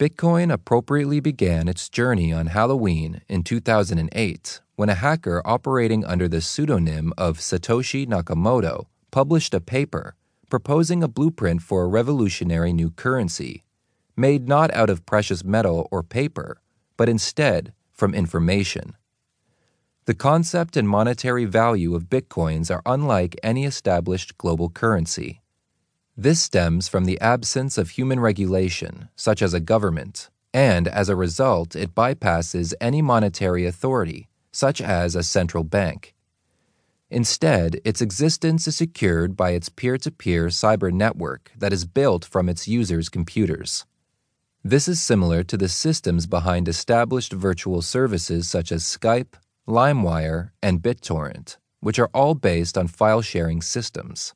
Bitcoin appropriately began its journey on Halloween in 2008 when a hacker operating under the pseudonym of Satoshi Nakamoto published a paper proposing a blueprint for a revolutionary new currency, made not out of precious metal or paper, but instead from information. The concept and monetary value of bitcoins are unlike any established global currency. This stems from the absence of human regulation, such as a government, and as a result, it bypasses any monetary authority, such as a central bank. Instead, its existence is secured by its peer to peer cyber network that is built from its users' computers. This is similar to the systems behind established virtual services such as Skype, LimeWire, and BitTorrent, which are all based on file sharing systems.